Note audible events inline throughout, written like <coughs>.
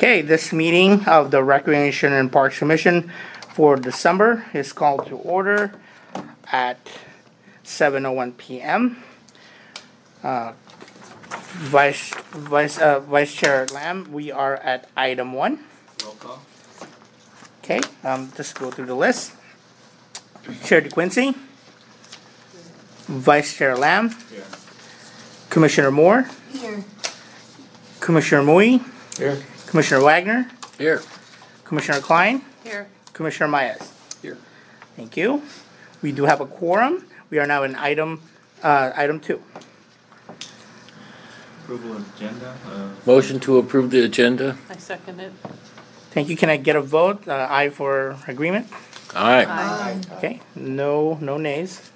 Okay, this meeting of the Recreation and Parks Commission for December is called to order at seven oh one PM. Uh, Vice, Vice, uh, Vice Chair Lamb, we are at item one. Roll call. Okay, um, just go through the list. Chair DeQuincy. Vice Chair Lamb, Here. Commissioner Moore, Here. Commissioner Mui, Here. Commissioner Wagner, Here. Commissioner Klein, Here. Commissioner Myers. Here. Thank you. We do have a quorum. We are now in item, uh, item two. Approval of agenda. Uh, Motion to approve the agenda? I second it. Thank you. Can I get a vote? Uh, aye for agreement? Aye. Aye. Okay, no, no nays.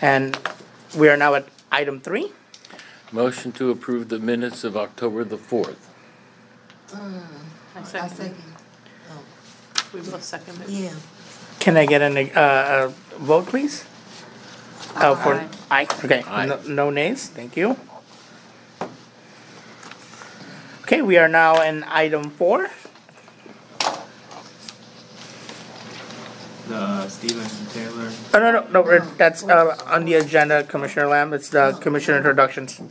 And we are now at item three. Motion to approve the minutes of October the fourth. I I second second. We both second it. Yeah. Can I get an, uh, a vote, please? Uh, for, Aye. aye, okay, Aye. no, no nays, thank you. Okay, we are now in item four. the Stephen Taylor. Oh, no, no, no, we're- that's, uh, on the agenda, Commissioner Lamb, it's the commissioner introductions.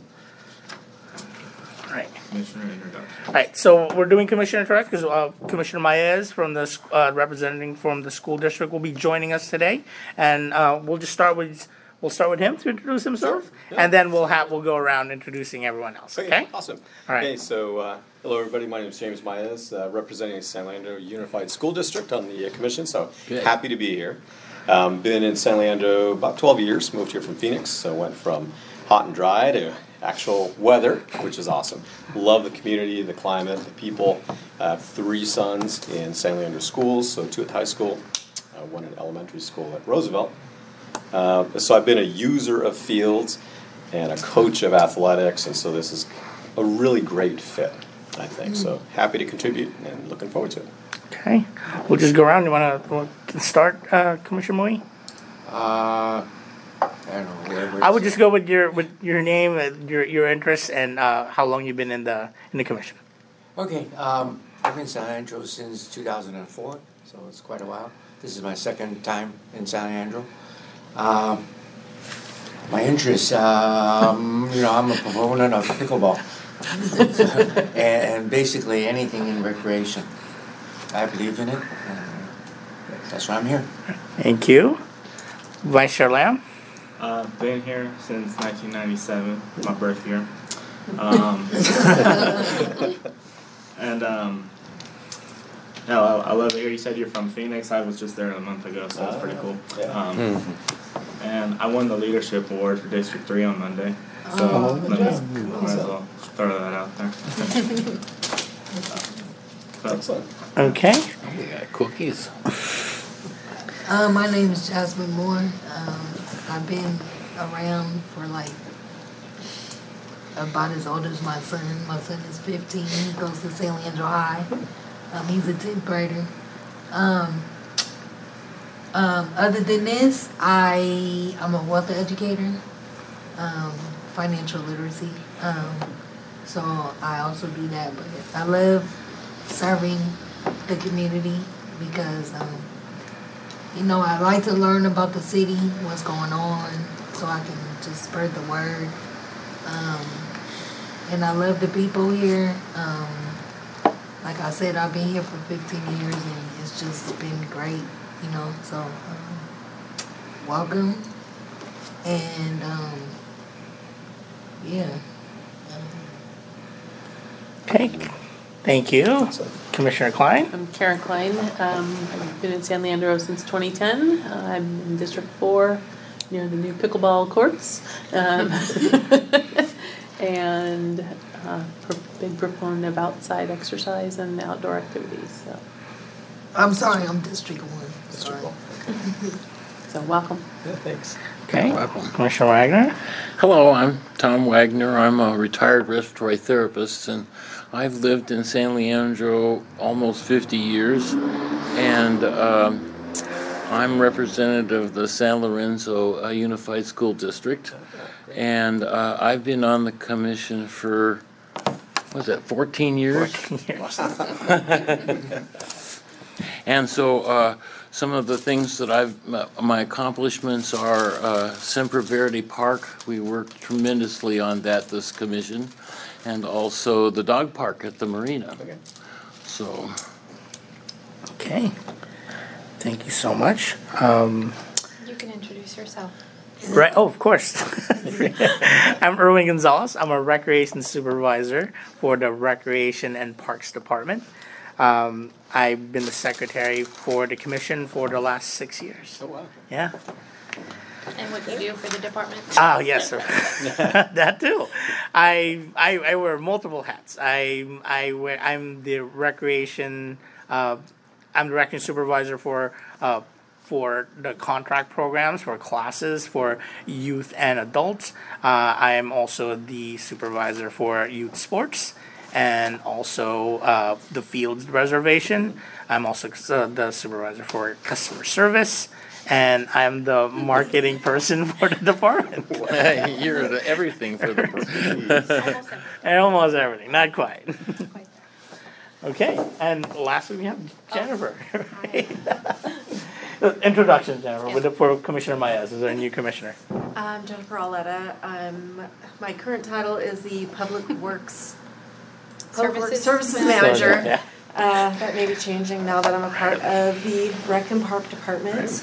Right, Commissioner introduction. right, so we're doing commissioner introduction, because, uh, Commissioner Maez from the, uh, representing from the school district will be joining us today. And, uh, we'll just start with, we'll start with him to introduce himself, and then we'll have, we'll go around introducing everyone else, okay? Awesome. All right. Okay, so, uh, hello, everybody. My name is James Maez, uh, representing San Leandro Unified School District on the uh, commission, so Good. happy to be here. Um, been in San Leandro about 12 years, moved here from Phoenix, so went from hot and dry to actual weather, which is awesome. Love the community, the climate, the people. I have three sons in San Leandro schools, so two at high school, uh, one in elementary school at Roosevelt. Uh, so I've been a user of fields and a coach of athletics, and so this is a really great fit, I think. So happy to contribute and looking forward to it. Okay, we'll just go around, you wanna, wanna start, uh, Commissioner Mui? Uh, I don't know, whatever. I would just go with your, with your name, uh, your, your interests, and, uh, how long you've been in the, in the commission. Okay, um, I've been in San Leandro since two thousand and four, so it's quite a while. This is my second time in San Leandro. Um, my interests, um, you know, I'm a proponent of pickleball. <laughs> and, and basically anything in recreation. I believe in it, and that's why I'm here. Thank you. Vice Chair Lamb? Uh, been here since 1997, my birth year. Um, <laughs> and um, no, I, I love it here. You said you're from Phoenix. I was just there a month ago, so that's pretty cool. Yeah. Um, and I won the leadership award for District Three on Monday. So Oh, let me, might as well throw that out there. <laughs> So, Excellent. Okay, We got cookies. Uh, my name is Jasmine Moore. Um, I've been around for like about as old as my son. My son is 15. He goes to San Leandro High. Um, he's a 10th grader. Um, um, other than this, I I'm a wealth educator, um, financial literacy. Um, so I also do that. But I love serving the community because um, you know, I like to learn about the city, what's going on, so I can just spread the word. Um, and I love the people here. Um, like I said, I've been here for 15 years, and it's just been great, you know. So, um, welcome, and um, yeah. okay, thank you. Commissioner Klein? I'm Karen Klein. Um, I've been in San Leandro since 2010. Uh, I'm in District 4 near the new pickleball courts. Um, <laughs> and uh, big proponent of outside exercise and outdoor activities. So, I'm sorry, I'm District One. Sorry. <laughs> so welcome. Yeah, thanks. Okay, Commissioner Wagner? Hello, I'm Tom Wagner. I'm a retired respiratory therapist, and I've lived in San Leandro almost 50 years. And um, I'm representative of the San Lorenzo uh, Unified School District. And uh, I've been on the commission for, was it 14 years? <laughs> And so, uh, some of the things that I've, my- my accomplishments are, uh, Siempre Verde Park. We worked tremendously on that, this commission. And also the dog park at the marina. Okay. So, Okay. Thank you so much. Um, You can introduce yourself. Right. Oh, of course. <laughs> I'm Erwin Gonzalez. I'm a recreation supervisor for the Recreation and Parks Department. Um, I've been the secretary for the commission for the last six years. Oh, wow. Yeah. And what you do for the department. Oh yes, sir. <laughs> <laughs> that too. I, I I wear multiple hats. I I wear I'm the recreation. Uh, I'm the recreation supervisor for uh, for the contract programs for classes for youth and adults. Uh, I am also the supervisor for youth sports and also uh, the fields reservation. I'm also uh, the supervisor for customer service. And I'm the marketing person for the department. <laughs> you're the everything for the, Almost. <laughs> And almost everything, not quite. Quite Okay, and lastly we have Jennifer. <laughs> Introduction, Jennifer, with the, for Commissioner Maez, is our new commissioner. I'm Jennifer Aletta. Um, my current title is the Public Works Public Works Services Services Manager. Manager. Yeah. Uh, that may be changing now that I'm a part of the Rec and Park Department.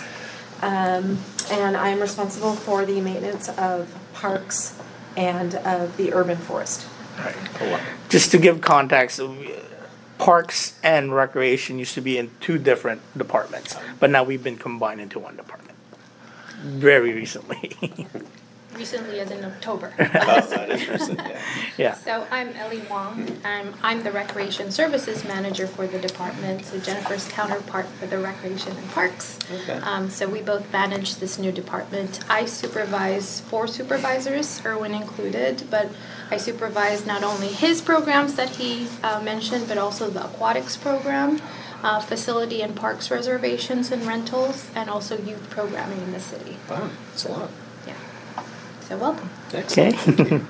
Um, and I'm responsible for the maintenance of parks and of the urban forest. Right. Just to give context, uh, parks and recreation used to be in two different departments, but now we've been combined into one department. Very recently. <laughs> Recently, as in October. <laughs> That is interesting, yeah. yeah. So I'm Ellie Wong. I'm, I'm the Recreation Services Manager for the department, so Jennifer's counterpart for the Recreation and Parks. Okay. Um, so we both manage this new department. I supervise four supervisors, Erwin included, but I supervise not only his programs that he uh, mentioned, but also the aquatics program, uh, facility and parks reservations and rentals, and also youth programming in the city. Wow, that's a lot. So welcome. Okay. <laughs>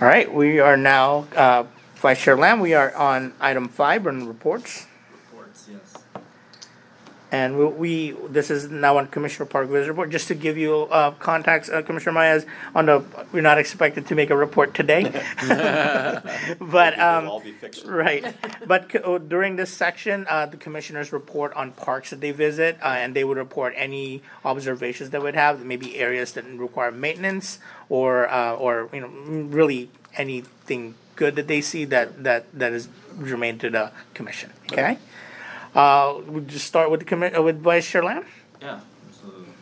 All right, we are now, uh, Vice Chair Lamb, we are on item five on reports. And we, we this is now on Commissioner Park Visit Report. Just to give you uh, context, uh, Commissioner Myers, on the we're not expected to make a report today, <laughs> <laughs> but um, all be fiction. right. But co- uh, during this section, uh, the commissioners report on parks that they visit, uh, and they would report any observations that would have, maybe areas that require maintenance, or uh, or you know really anything good that they see that that that is germane to the commission. Okay. Uh, we'll just start with the commi- uh, with Vice Chair Lamb. Yeah, absolutely.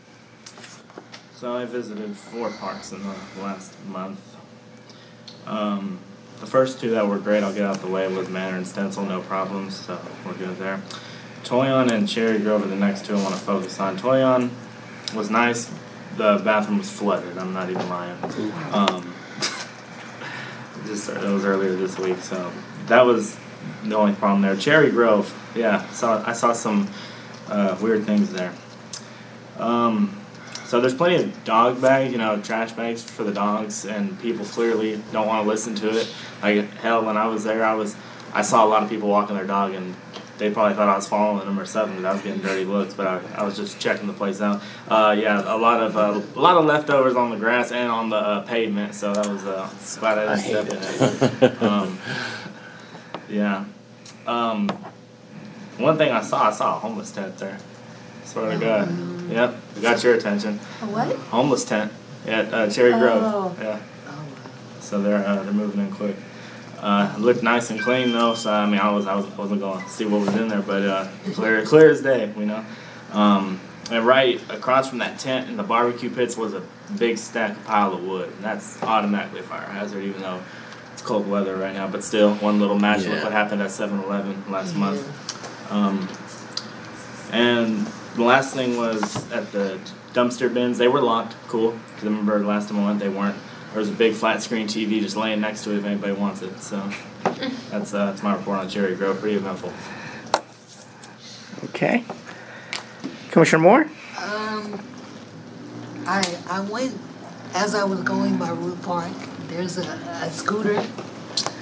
So I visited four parks in the last month. Um, the first two that were great, I'll get out the way, was Manor and Stenzel, no problems, so we're good there. Toyon and Cherry Grove are the next two I want to focus on. Toyon was nice. The bathroom was flooded. I'm not even lying. Um, <laughs> just it was earlier this week, so that was the only problem there. Cherry Grove, yeah, saw I saw some uh, weird things there. Um, so there's plenty of dog bags, you know, trash bags for the dogs, and people clearly don't want to listen to it. Like hell, when I was there, I was I saw a lot of people walking their dog, and they probably thought I was following them or something. I was getting dirty looks, but I, I was just checking the place out. Uh, yeah, a lot of uh, a lot of leftovers on the grass and on the uh, pavement, so that was uh, glad I didn't step in it. Um, <laughs> yeah. Um, one thing I saw, I saw a homeless tent there. Swear to God. Yep, we got your attention. A what? Homeless tent at uh, Cherry Grove. Oh. Yeah. Oh, So they're uh, they're moving in quick. Uh, it looked nice and clean though. So I mean, I was I was wasn't going to go see what was in there, but uh, clear clear as day, you know. Um, and right across from that tent in the barbecue pits was a big stack pile of wood. And that's automatically a fire hazard, even though cold weather right now. But still, one little match. Look Yeah. what happened at 7-Eleven last month. Um, and the last thing was at the dumpster bins. They were locked. cool. Because I remember last time I went, they weren't. There was a big flat screen TV just laying next to it if anybody wants it. So <laughs> that's uh, that's my report on Cherry Grove. Pretty eventful. Okay. Commissioner Moore. Um, I I went as I was going by Root Park. There's a, a scooter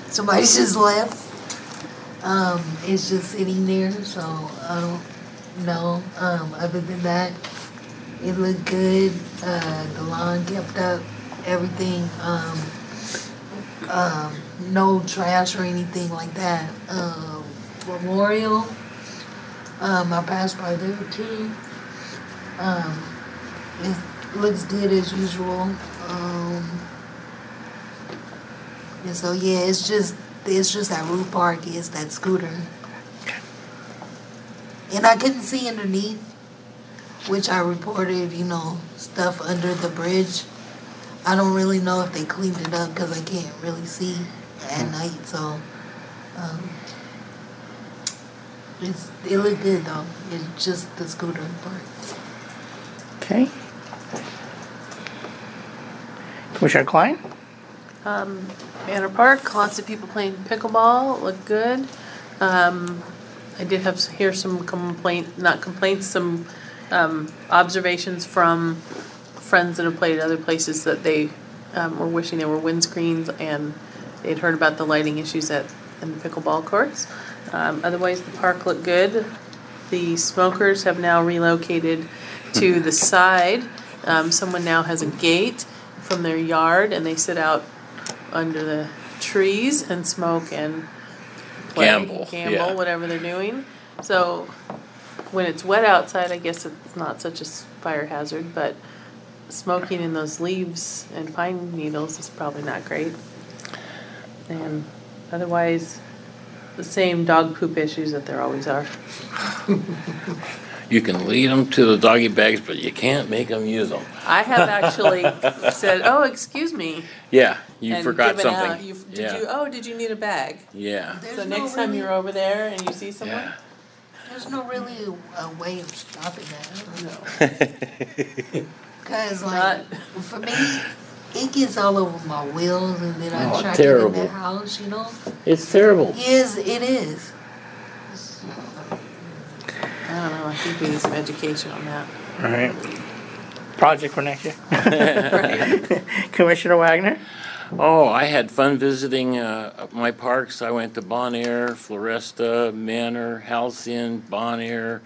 somebody just left. Um, it's just sitting there, so I don't know. Um, other than that, it looked good. Uh, the lawn kept up, everything. Um, um, no trash or anything like that. Um, Memorial, um, I passed by there too. Um, it looks good as usual. Um, and so yeah, it's just it's just that Root park is that scooter. And I couldn't see underneath, which I reported, you know, stuff under the bridge. I don't really know if they cleaned it up because I can't really see at night. So, um, it's it looked good though. It's just the scooter part. Okay. Commissioner Klein? Um, Manor Park, lots of people playing pickleball, looked good. Um, I did have, hear some complaint, not complaints, some, um, observations from friends that have played at other places that they, um, were wishing there were windscreens and they'd heard about the lighting issues at, in the pickleball courts. Um, otherwise, the park looked good. The smokers have now relocated to the side. Um, someone now has a gate from their yard and they sit out under the trees and smoke and play, Gamble, gamble, yeah. whatever they're doing. So when it's wet outside, I guess it's not such a fire hazard, but smoking in those leaves and pine needles is probably not great. And otherwise, the same dog poop issues that there always are. <laughs> You can lead them to the doggy bags, but you can't make them use them. I have <laughs> actually said, "Oh, excuse me," Yeah, you and forgot given something. out. You, did yeah. you? Oh, did you need a bag? yeah. There's so no next time really- you're over there and you see someone, Yeah. There's no really a, a way of stopping that. no. <laughs> Cause like Not- for me, it gets all over my wheels, and then I Oh, track it in terrible. the house. You know, It's terrible. yes, it is. I don't know. I think we need some education on that. All right. Project for next year. <laughs> Commissioner Wagner? Oh, I had fun visiting uh, my parks. I went to Bon Air, Floresta, Manor, Halcyon, Bon Air,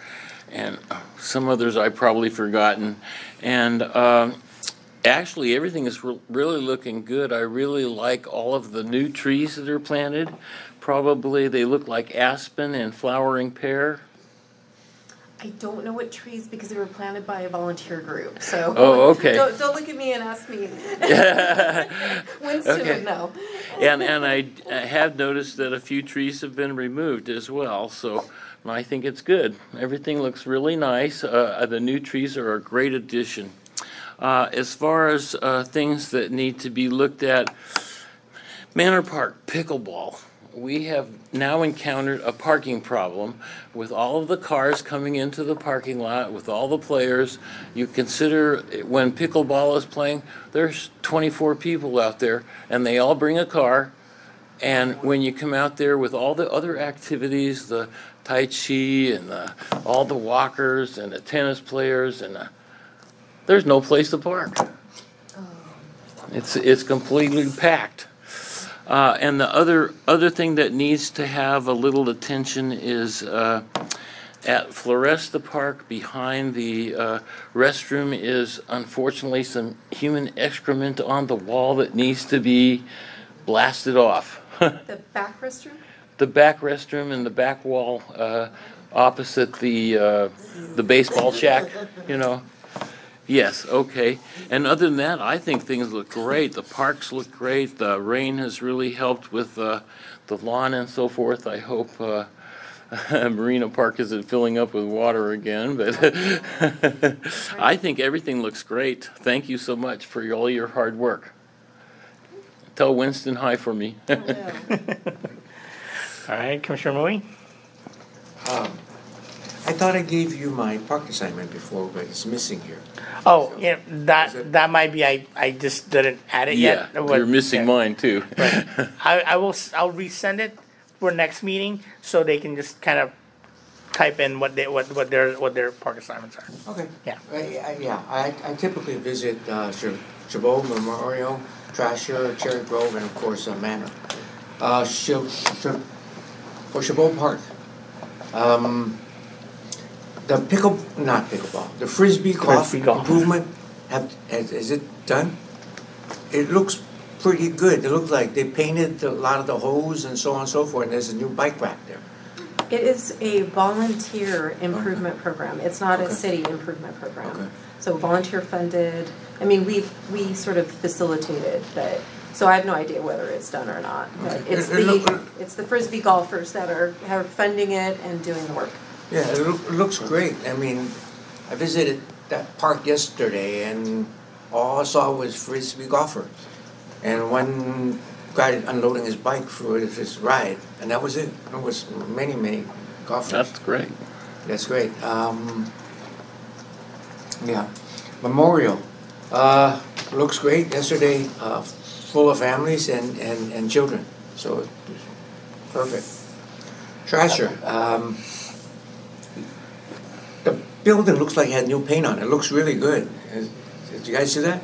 and some others I've probably forgotten. And um, actually, everything is re- really looking good. I really like all of the new trees that are planted. Probably they look like aspen and flowering pear. I don't know what trees because they were planted by a volunteer group. So Oh, okay. don't, don't look at me and ask me. <laughs> Winston Okay. would know. And, and I I have noticed that a few trees have been removed as well, so I think it's good. Everything looks really nice. Uh, the new trees are a great addition. Uh, as far as, uh, things that need to be looked at, Manor Park pickleball. We have now encountered a parking problem with all of the cars coming into the parking lot, with all the players. You consider when pickleball is playing, there's 24 people out there, and they all bring a car. And when you come out there with all the other activities, the Tai Chi and the, all the walkers and the tennis players, and the, there's no place to park. Oh. It's, it's completely packed. Uh, and the other, other thing that needs to have a little attention is, uh, at Floresta Park, behind the, uh, restroom is unfortunately some human excrement on the wall that needs to be blasted off. <laughs> The back restroom? The back restroom and the back wall, uh, opposite the, uh, the baseball shack, you know? Yes, okay. And other than that, I think things look great. The parks look great. The rain has really helped with uh, the lawn and so forth. I hope uh, <laughs> Marina Park isn't filling up with water again, but <laughs> I think everything looks great. Thank you so much for all your hard work. Tell Winston hi for me. <laughs> All right, Commissioner Mui? I thought I gave you my park assignment before, but it's missing here. Oh, yeah, Is that, it- that might be, I, I just didn't add it Yeah, yet. you're missing Yeah. mine too. Right. I, I will, s- I'll resend it for next meeting, so they can just kind of type in what they, what, what their, what their park assignments are. Okay. Yeah. I, I, yeah, I, I typically visit uh, Ch- Chabot Memorial, Thrasher, Cherry Grove, and of course uh, Manor. Uh, Shil, Shil, for Chabot Park. Um, the pickle, not pickleball, the frisbee golf Frisbee golf. improvement, have, has, is it done? It looks pretty good. It looks like they painted a lot of the holes and so on and so forth, and there's a new bike rack there. It is a volunteer improvement program. It's not a Okay. city improvement Okay. program. So volunteer funded. I mean, we we sort of facilitated, that, so I have no idea whether it's done or not. But Okay. it's It- it look- the it's the frisbee golfers that are are funding it and doing the work. Yeah, it, loo- looks great. I mean, I visited that park yesterday, and all I saw was frisbee golfers, and one guy unloading his bike for his, ride, and that was it. It was many, many golfers. That's great. That's great. Um, yeah, memorial uh, looks great. Yesterday, uh, full of families and, and, and children, so perfect. Thrasher. Um, building looks like it had new paint on it. It looks really good. Did you guys see that?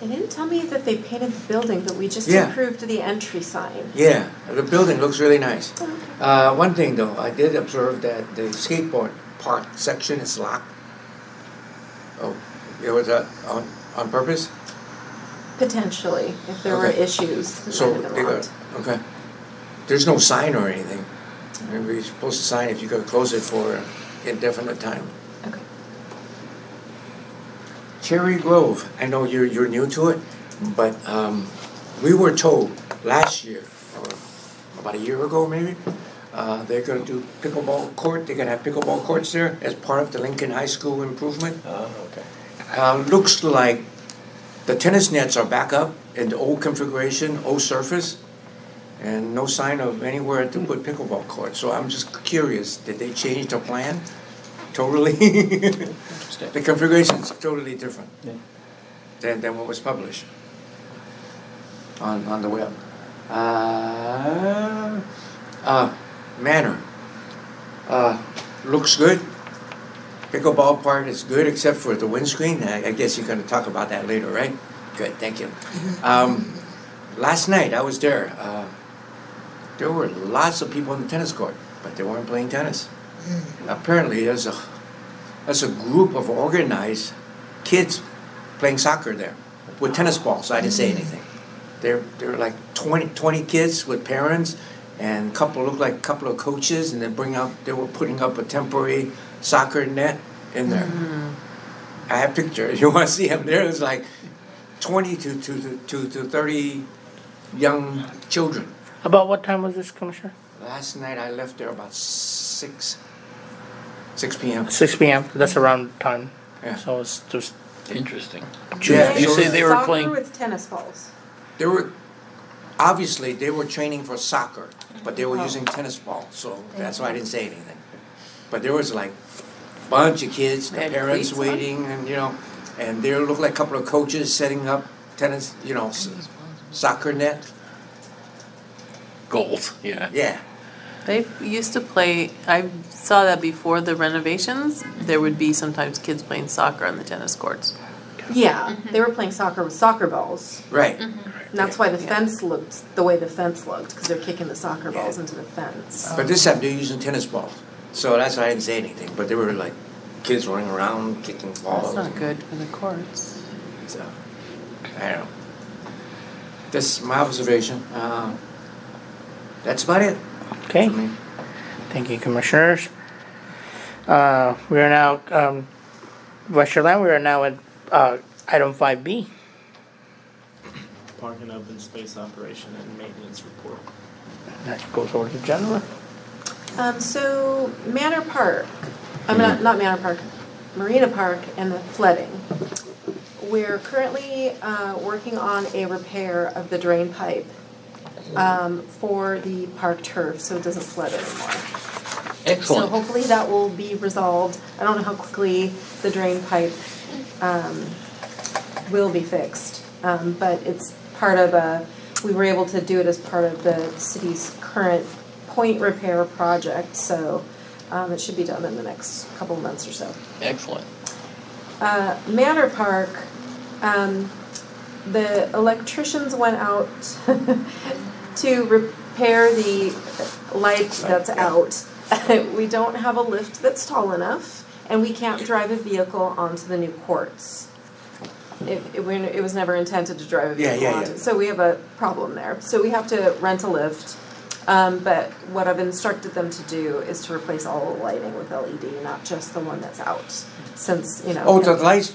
They didn't tell me that they painted the building, but we just Yeah. approved the entry sign. Yeah, the building looks really nice. Uh, one thing though, I did observe that the skateboard park section is locked. Oh, it was that on, on purpose? Potentially, if there were Okay. issues, it So might have they been got, locked. okay. There's no sign or anything. Maybe you're supposed to sign if you're gonna close it for an indefinite time. Okay. Cherry Grove, I know you're, you're new to it, but, um, we were told last year, or about a year ago maybe, uh, they're gonna do pickleball court, they're gonna have pickleball courts there as part of the Lincoln High School improvement. Oh, okay. Uh, looks like the tennis nets are back up in the old configuration, old surface, and no sign of anywhere to put pickleball courts. So I'm just curious, did they change the plan? Totally? The configuration's totally different Yeah. than, than what was published on, on the web. Uh, uh, Manor. Uh, looks good. Pickleball part is good except for the windscreen. I, I guess you're gonna talk about that later, right? Good, thank you. Um, last night I was there. Uh, there were lots of people on the tennis court, but they weren't playing tennis. Apparently, there's a there's a group of organized kids playing soccer there with tennis balls. I didn't say mm. anything. They're they're like 20, 20 kids with parents, and a couple look like a couple of coaches, and they bring out they were putting up a temporary soccer net in there. Mm-hmm. I have pictures. <laughs> You want to see them? There's like twenty to to to to thirty young children. About what time was this, Commissioner? Last night I left there about six six p.m. Six PM, that's around time. Yeah. So it's just, Interesting. Yeah, You so say they were Soccer playing, with tennis balls. They were obviously they were training for soccer, but they were Oh. using tennis balls, so that's why I didn't say anything. But there was like a bunch of kids, They the parents waiting, and you know, and there looked like a couple of coaches setting up tennis, you know, s- soccer net. goals, yeah. Yeah, They used to play, I saw that before the renovations, there would be sometimes kids playing soccer on the tennis courts. Yeah, they were playing soccer with soccer balls. right. And that's why the fence looked the way the fence looked, because they're kicking the soccer balls into the fence. But this time they're using tennis balls, so that's why I didn't say anything. But they were like kids running around kicking balls. That's not good for the courts. So, I don't know. That's my observation. Uh, that's about it okay, thank you, Commissioners. Uh, we are now, um, Western Land, we are now at, uh, item five B. Park and open space operation and maintenance report. That goes over to Jennifer. Um, so Manor Park, I'm not, not Manor Park, Marina Park and the flooding. We're currently, uh, working on a repair of the drain pipe, um, for the park turf, so it doesn't flood anymore. Excellent. So hopefully that will be resolved. I don't know how quickly the drain pipe um, will be fixed, um, but it's part of a, we were able to do it as part of the city's current point repair project, so um, it should be done in the next couple of months or so. Excellent. Uh, Manor Park, um, the electricians went out <laughs> to repair the light that's out. <laughs> We don't have a lift that's tall enough, and we can't drive a vehicle onto the new courts. It, it, we- it was never intended to drive a Yeah, vehicle yeah, onto, yeah. so we have a problem there. So we have to rent a lift. Um, but what I've instructed them to do is to replace all the lighting with LED, not just the one that's out, since, you know. Oh, the lights,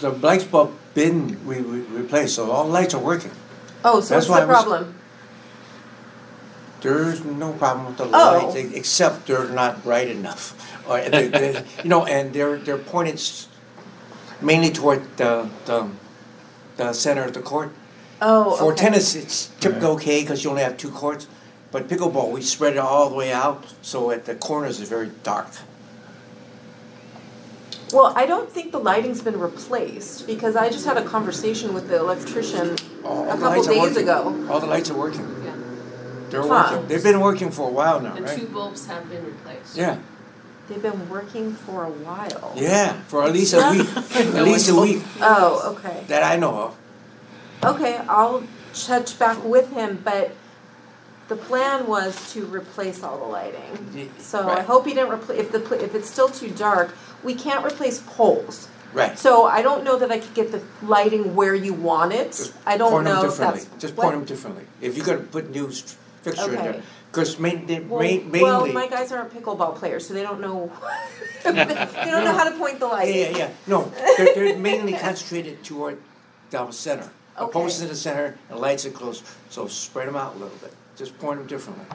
the lights bulb been we, we replaced, so all lights are working. Oh, so That's what's the problem? There's no problem with the Oh. lights, except they're not bright enough. <laughs> Or they, they, you know, and they're they're pointed mainly toward the the, the center of the court. Oh, For okay. tennis, it's typically okay because you only have two courts, but pickleball we spread it all the way out, so at the corners it's very dark. Well, I don't think the lighting's been replaced because I just had a conversation with the electrician All, all a the couple lights are days working. ago. All the lights are working. Yeah. They're Huh. working. They've been working for a while now, And right? two bulbs have been replaced. Yeah, They've been working for a while. yeah, for at least a week, <laughs> <laughs> at least a week Oh, okay. that I know of. Okay, I'll touch back with him, but the plan was to replace all the lighting. Ye- So I right. hope he didn't replace, if the, pl- if it's still too dark, we can't replace poles. Right. So I don't know that I could get the lighting where you want it. Just I don't point 'em know if differently. that's. Just what- point them differently. If you're gonna put new st- fixture in there, Okay. because main, they, Well, main, well, my guys aren't pickleball players, so they don't know. <laughs> they don't know how to point the lights. yeah, yeah, yeah. No, they're, they're mainly concentrated toward down the center. The post Okay. in the center and lights are close, so spread them out a little bit. Just point them differently.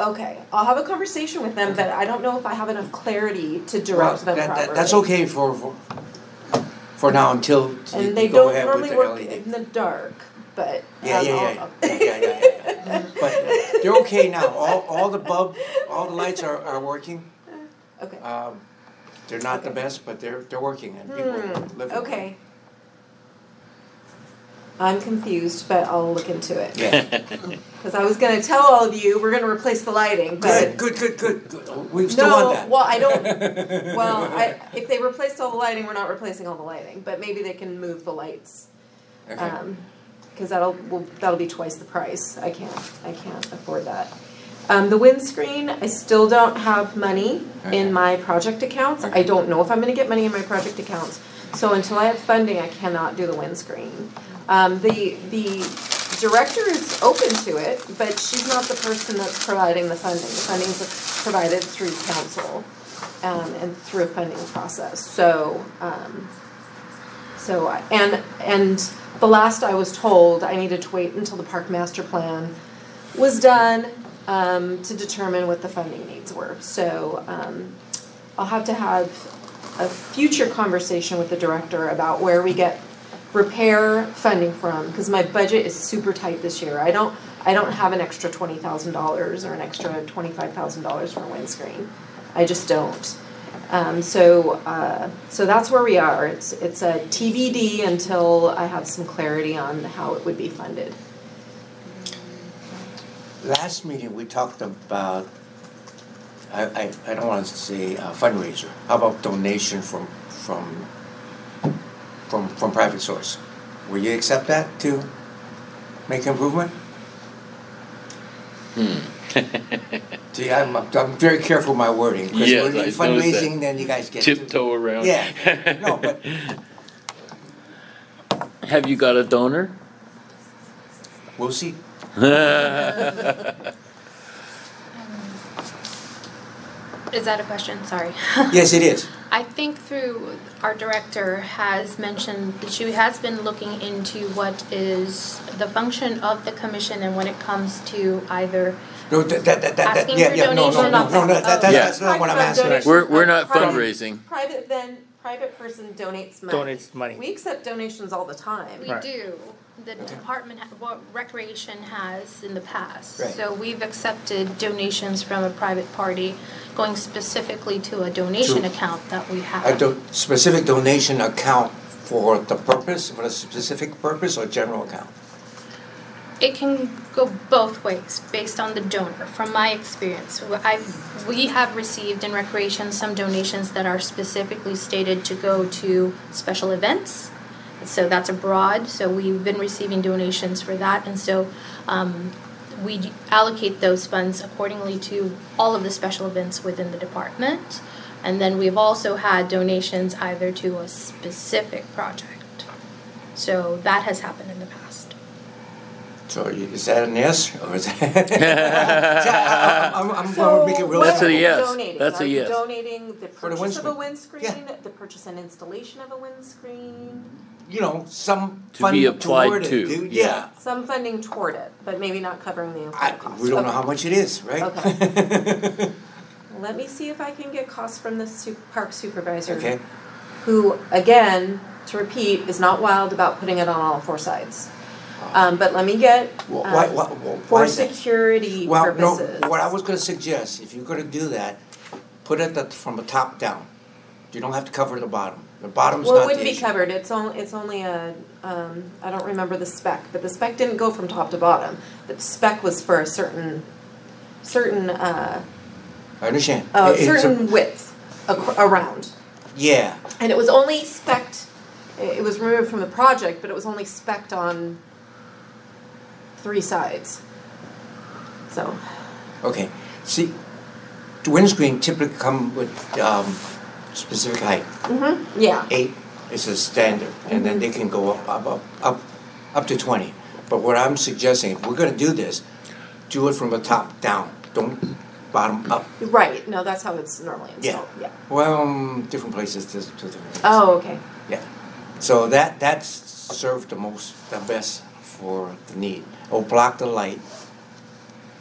Okay, I'll have a conversation with them, but I don't know if I have enough clarity to Well, direct them that, properly. that, that's okay for, for, for now until you, And they you go don't ahead with normally the work LED. in the dark, but. Yeah, um, yeah, yeah, yeah, yeah, yeah, yeah, <laughs> yeah. But uh, they're okay now. All, all the bulb, all the lights are, are working. Okay. Um, they're not the best, but they're, they're working and people Hmm, live okay. I'm confused, but I'll look into it. Yeah. <laughs> Cause I was gonna tell all of you, we're gonna replace the lighting, but. Good, good, good, good, good. We still want No, that. well, I don't, <laughs> well, I, if they replaced all the lighting, we're not replacing all the lighting, but maybe they can move the lights. Okay. Um, cause that'll, well, that'll be twice the price, I can't, I can't afford that. Um, the windscreen, I still don't have money Okay. in my project accounts, I don't know if I'm gonna get money in my project accounts. So until I have funding, I cannot do the windscreen. Um, the, the director is open to it, but she's not the person that's providing the funding, the funding is provided through council, um, and through a funding process, so, um, so, and, and the last I was told, I needed to wait until the park master plan was done, um, to determine what the funding needs were. So, um, I'll have to have a future conversation with the director about where we get repair funding from, because my budget is super tight this year. I don't, I don't have an extra twenty thousand dollars or an extra twenty-five thousand dollars for a windscreen. I just don't. Um, so, uh, so that's where we are. It's, it's a TBD until I have some clarity on how it would be funded. Last meeting, we talked about, I, I, I don't want to say uh, fundraiser. How about donation from, from, from, from private source? Will you accept that to make improvement? <laughs> See, I'm, I'm very careful with my wording, because Yes, when I you're noticed that. fundraising, then you guys get. Tiptoe around. Yeah, no, <laughs> but Have you got a donor? we'll see. <laughs> Um, is that a question? Sorry. <laughs> Yes, it is. I think through our director has mentioned that she has been looking into what is the function of the commission and when it comes to either No, that, that, that, that, Asking yeah, for yeah, no, no, donation no, no, that, that, of- that's not what I'm Private asking. donation. We're, we're not From- fundraising. Private then, private person donates money. Donates money. We accept donations all the time. We Right. do. The department, ha- what recreation has in the past. Right. So we've accepted donations from a private party going specifically to a donation To- account that we have. A do, specific donation account for the purpose, for a specific purpose or general account? It can go both ways based on the donor. From my experience, I we have received in recreation some donations that are specifically stated to go to special events. So that's abroad. So we've been receiving donations for that, and so um, we allocate those funds accordingly to all of the special events within the department. And then we've also had donations either to a specific project. So that has happened in the past. So is that an yes or is that? <laughs> I'm, I'm, I'm gonna make it real. what That's a yes. donating? That's a yes. Are you donating the the purchase of a windscreen. windscreen, the purchase and installation of a windscreen? You know, some To be applied toward it, to, dude. yeah. Some funding toward it, but maybe not covering the I, entire cost. we don't know Okay. how much it is, right? <laughs> Let me see if I can get costs from the su- park supervisor. Okay, Who, again, to repeat, is not wild about putting it on all four sides. Um, but let me get, Wh- why, um, why, why for security Well, no, what I was gonna suggest, if you're gonna do that, put it at, from the top down. You don't have to cover the bottom. The bottom's Well, it not the wouldn't be issue. covered, it's only, it's only a, um, I don't remember the spec, but the spec didn't go from top to bottom. The spec was for a certain, certain, uh, I understand. uh, It- it's a- certain width ac- around. Yeah, And it was only spec'd, it it was removed from the project, but it was only spec'd on three sides. So, okay. See, the windscreen typically come with, um, specific height. Mhm. yeah, Eight is a standard, and then they can go up, up, up, up, up to twenty. But what I'm suggesting, if we're gonna do this, do it from the top down, don't bottom up. right, no, that's how it's normally installed, yeah. Well, um, different places, different things. Oh, okay, Yeah, so that, that's served the most, the best for the need. Or block the light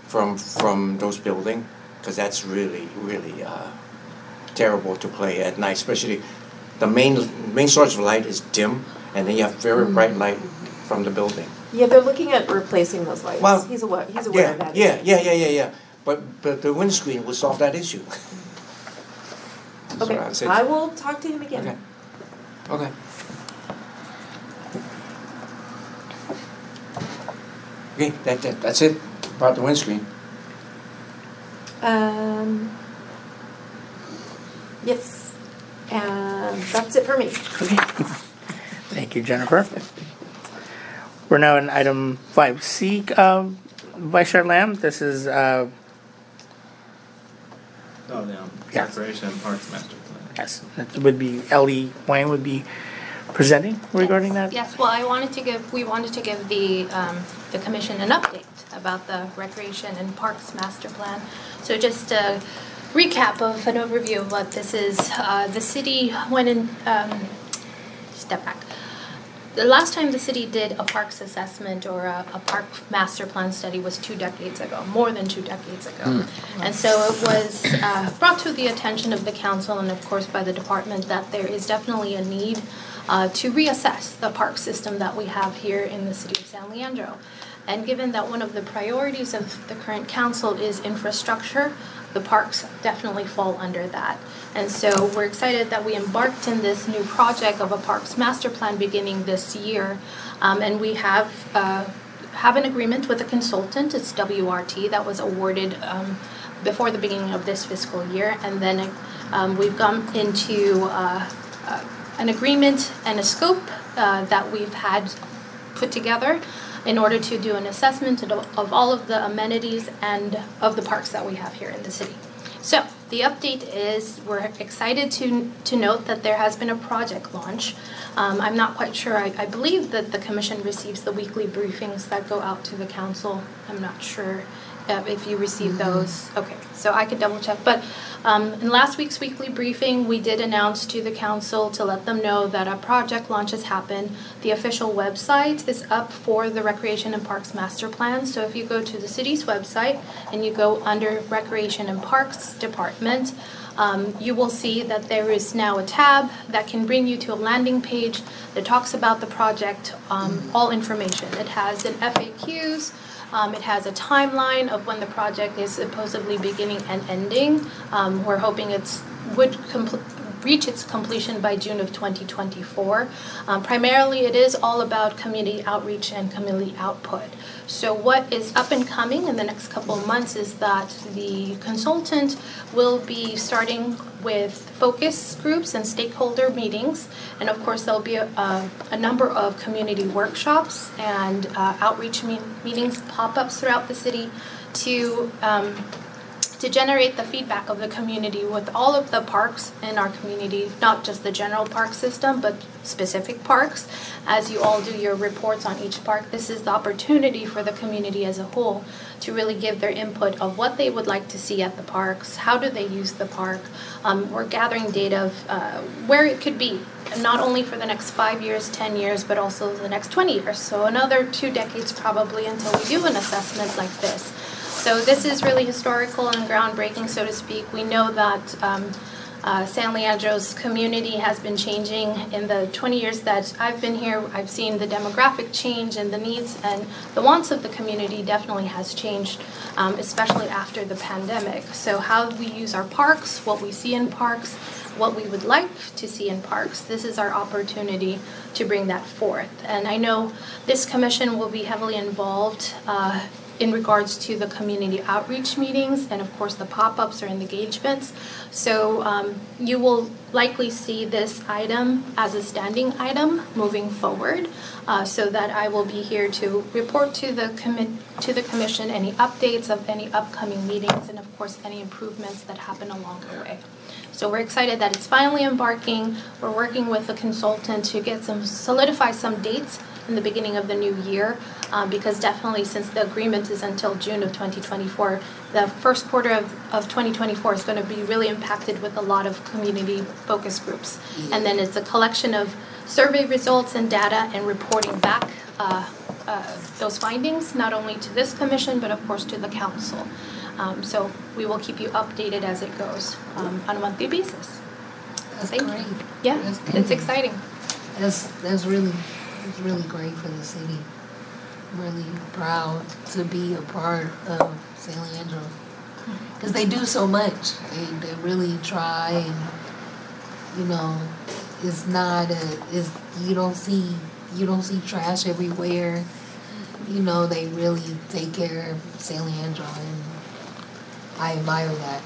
from, from those building, cause that's really, really, uh, terrible to play at night, especially the main, main source of light is dim, and then you have very bright light from the building. yeah, they're looking at replacing those lights, Well, he's aware, he's aware Yeah, of that. yeah, yeah, yeah, yeah, yeah, but, but the windscreen will solve that issue. Okay, I'd. I will talk to him again. Okay, okay. Okay, that, that, that's it about the windscreen. Um, yes, and that's it for me. Okay. Thank you, Jennifer. We're now in item five C, um, Vice Chair Lamb. This is, uh, Oh, yeah. Yeah. Recreation and Parks Master Plan. yes, that would be Ellie Wayne would be presenting regarding that. Yes, well, I wanted to give, we wanted to give the, um, the commission an update about the Recreation and Parks Master Plan. So just a recap of an overview of what this is. Uh, the city went in, um, step back. The last time the city did a parks assessment or a, a park master plan study was two decades ago, more than two decades ago. And so it was uh, brought to the attention of the council and of course by the department that there is definitely a need uh, to reassess the park system that we have here in the city of San Leandro. And given that one of the priorities of the current council is infrastructure, the parks definitely fall under that. And so we're excited that we embarked in this new project of a parks master plan beginning this year. Um, and we have, uh, have an agreement with a consultant, it's WRT, that was awarded um, before the beginning of this fiscal year. And then um, we've gone into uh, uh, an agreement and a scope uh, that we've had put together in order to do an assessment of, all of the amenities and of the parks that we have here in the city. So the update is we're excited to to note that there has been a project launch. Um, I'm not quite sure. I, I believe that the commission receives the weekly briefings that go out to the council. I'm not sure uh, if you receive those. Okay, so I could double check. But um, in last week's weekly briefing, we did announce to the council to let them know that a project launch has happened. The official website is up for the Recreation and Parks Master Plan. So if you go to the city's website and you go under Recreation and Parks Department, um, you will see that there is now a tab that can bring you to a landing page that talks about the project, um, all information. It has an FAQs, um, it has a timeline of when the project is supposedly beginning and ending. Um, we're hoping it's would compl- reach its completion by June of 2024. Um, primarily, it is all about community outreach and community output. So, what is up and coming in the next couple of months is that the consultant will be starting with focus groups and stakeholder meetings. And of course, there'll be a, a, a number of community workshops and uh, outreach me- meetings, pop ups throughout the city to um, to generate the feedback of the community with all of the parks in our community, not just the general park system, but specific parks. As you all do your reports on each park, this is the opportunity for the community as a whole to really give their input of what they would like to see at the parks, how do they use the park. Um, we're gathering data of uh, where it could be, not only for the next five years, 10 years, but also the next 20 years. So another two decades probably until we do an assessment like this. So this is really historical and groundbreaking, so to speak. We know that um, uh, San Leandro's community has been changing in the 20 years that I've been here. I've seen the demographic change and the needs and the wants of the community definitely has changed, um, especially after the pandemic. So how we use our parks, what we see in parks, what we would like to see in parks. This is our opportunity to bring that forth. And I know this commission will be heavily involved uh, in regards to the community outreach meetings and of course the pop-ups or engagements. So um, you will likely see this item as a standing item moving forward, uh, so that I will be here to report to the commi- to the commission any updates of any upcoming meetings and of course any improvements that happen along the way. So we're excited that it's finally embarking. We're working with a consultant to get some solidify some dates in the beginning of the new year um, because definitely since the agreement is until June of 2024, the first quarter of, of 2024 is going to be really impacted with a lot of community focus groups. And then it's a collection of survey results and data and reporting back uh, uh, those findings, not only to this commission, but of course to the council. Um, so we will keep you updated as it goes um, on a monthly basis. That's Thank great. you. Yeah, That's it's exciting. That's that's really it's really great for the city. Really proud to be a part of San Leandro because they do so much. They they really try and you know it's not a is you don't see you don't see trash everywhere. You know they really take care of San Leandro and I admire that.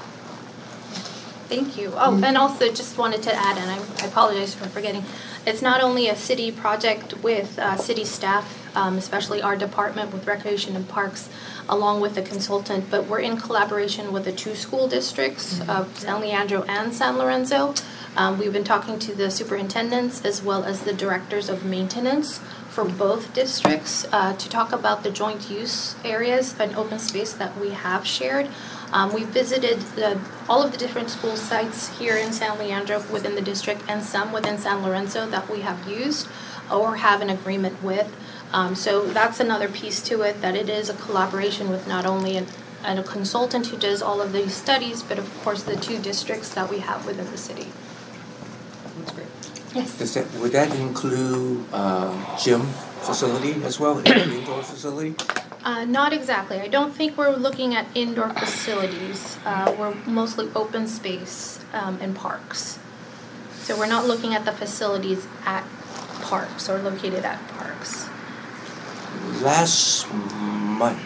Thank you. Oh, mm-hmm. and also just wanted to add, and I, I apologize for forgetting, it's not only a city project with uh, city staff, um, especially our department with recreation and parks, along with the consultant, but we're in collaboration with the two school districts of San Leandro and San Lorenzo. Um, we've been talking to the superintendents as well as the directors of maintenance for both districts uh, to talk about the joint use areas and open space that we have shared. Um, we visited the, all of the different school sites here in San Leandro within the district and some within San Lorenzo that we have used or have an agreement with. Um, so that's another piece to it that it is a collaboration with not only an, and a consultant who does all of these studies, but of course the two districts that we have within the city. That's great. Yes. Does that, would that include uh, gym facility as well, indoor facility? Uh, not exactly. I don't think we're looking at indoor facilities. Uh, we're mostly open space um, and parks. So we're not looking at the facilities at parks or located at parks. Last month,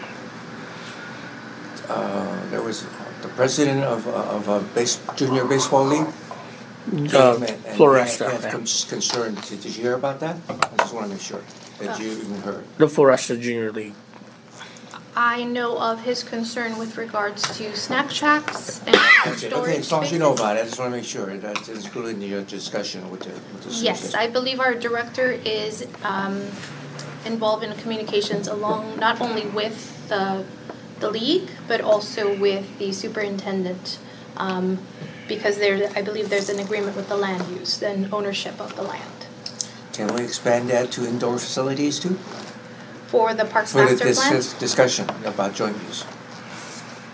uh, there was the president of, of a base, junior baseball league. Uh, came and- and Floresta, had- had yeah. con- did did you hear about that? I just wanna make sure that you even heard. The Floresta Junior League. I know of his concern with regards to snack shacks and Okay, storage okay, as long as you know spaces. about it, I just wanna make sure that's included in your discussion with the, with the Yes. I believe our director is um, involved in communications along not only with the the league but also with the superintendent um, because there I believe there's an agreement with the land use and ownership of the land Can we expand that to indoor facilities too? For the Parks For the, Master this, Plan. this discussion about joint use.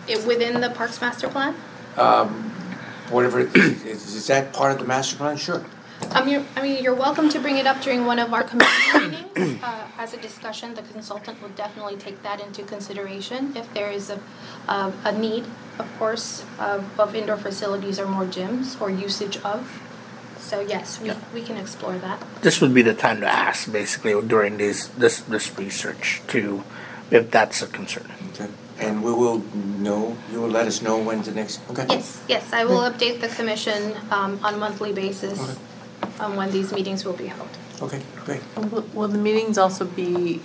It, within the Parks Master Plan. Um, whatever, it is, is that part of the master plan? Sure. Um, you I mean, you're welcome to bring it up during one of our committee <coughs> meetings uh, as a discussion. The consultant will definitely take that into consideration if there is a, a, a need, of course, of, of indoor facilities or more gyms or usage of. So yes, we, Yeah. we can explore that. This would be the time to ask, basically, during this this this research, to if that's a concern. Okay. And we will know, you will let us know when the next, okay? Yes, yes, I will update the commission um, on a monthly basis Okay. on when these meetings will be held. Okay, great. Will will the meetings also be,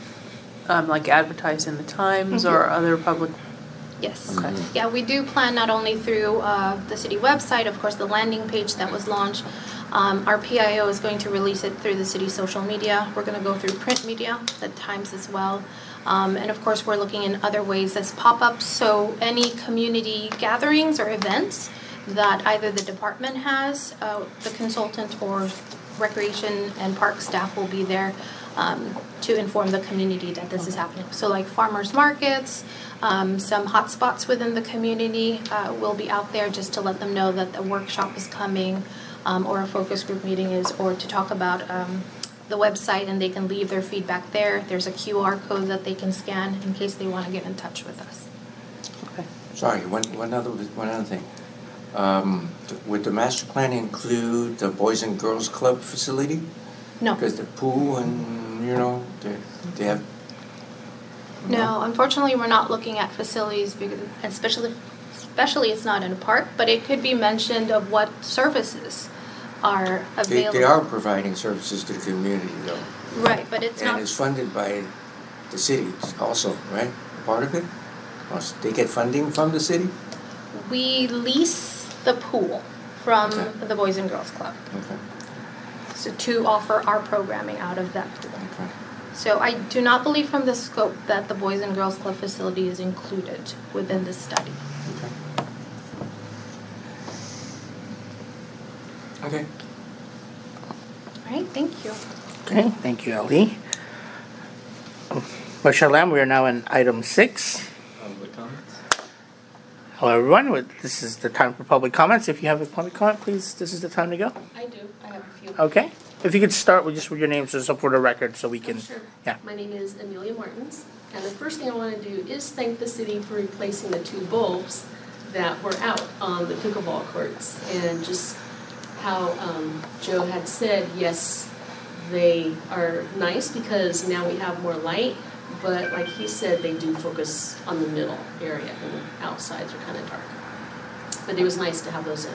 um, like advertised in the Times or other public? Yes. Okay. Yeah, we do plan not only through uh, the city website, of course, the landing page that was launched. Um, Our PIO is going to release it through the city social media. We're going to go through print media, the Times as well. Um, And of course, we're looking in other ways as pop-ups. So any community gatherings or events that either the department has, uh, the consultant or recreation and park staff will be there um, to inform the community that this is happening. So like farmers markets, um, some hotspots within the community uh, will be out there just to let them know that the workshop is coming um, or a focus group meeting is, or to talk about um, the website and they can leave their feedback there. There's a QR code that they can scan in case they want to get in touch with us. Okay. Sorry, one, one other, one other thing. Um, would the master plan include the Boys and Girls Club facility? No. Because the pool and, you know, they, they have. No, unfortunately, we're not looking at facilities because, especially, especially it's not in a park. But it could be mentioned of what services are They, available. they are providing services to the community though. right, but it's And not. it's funded by the city also, right? Part of it? They get funding from the city? We lease the pool from Okay. the Boys and Girls Club Okay, so to offer our programming out of that pool. okay. So I do not believe from the scope that the Boys and Girls Club facility is included within the study. Okay. Okay. All right, thank you. Okay, thank you, Ellie. Michelle Lam, we are now in item six. Um, public comments? Hello, everyone. This is the time for public comments. If you have a public comment, please, this is the time to go. I do, I have a few. Okay? If you could start with just with your name, so for the record, so we Oh, can. Sure. yeah. My name is Amelia Martins, and the first thing I want to do is thank the city for replacing the two bulbs that were out on the pickleball courts. And just how um, Joe had said, yes, they are nice because now we have more light, but like he said, they do focus on the middle area, and the outsides are kind of dark. But it was nice to have those in.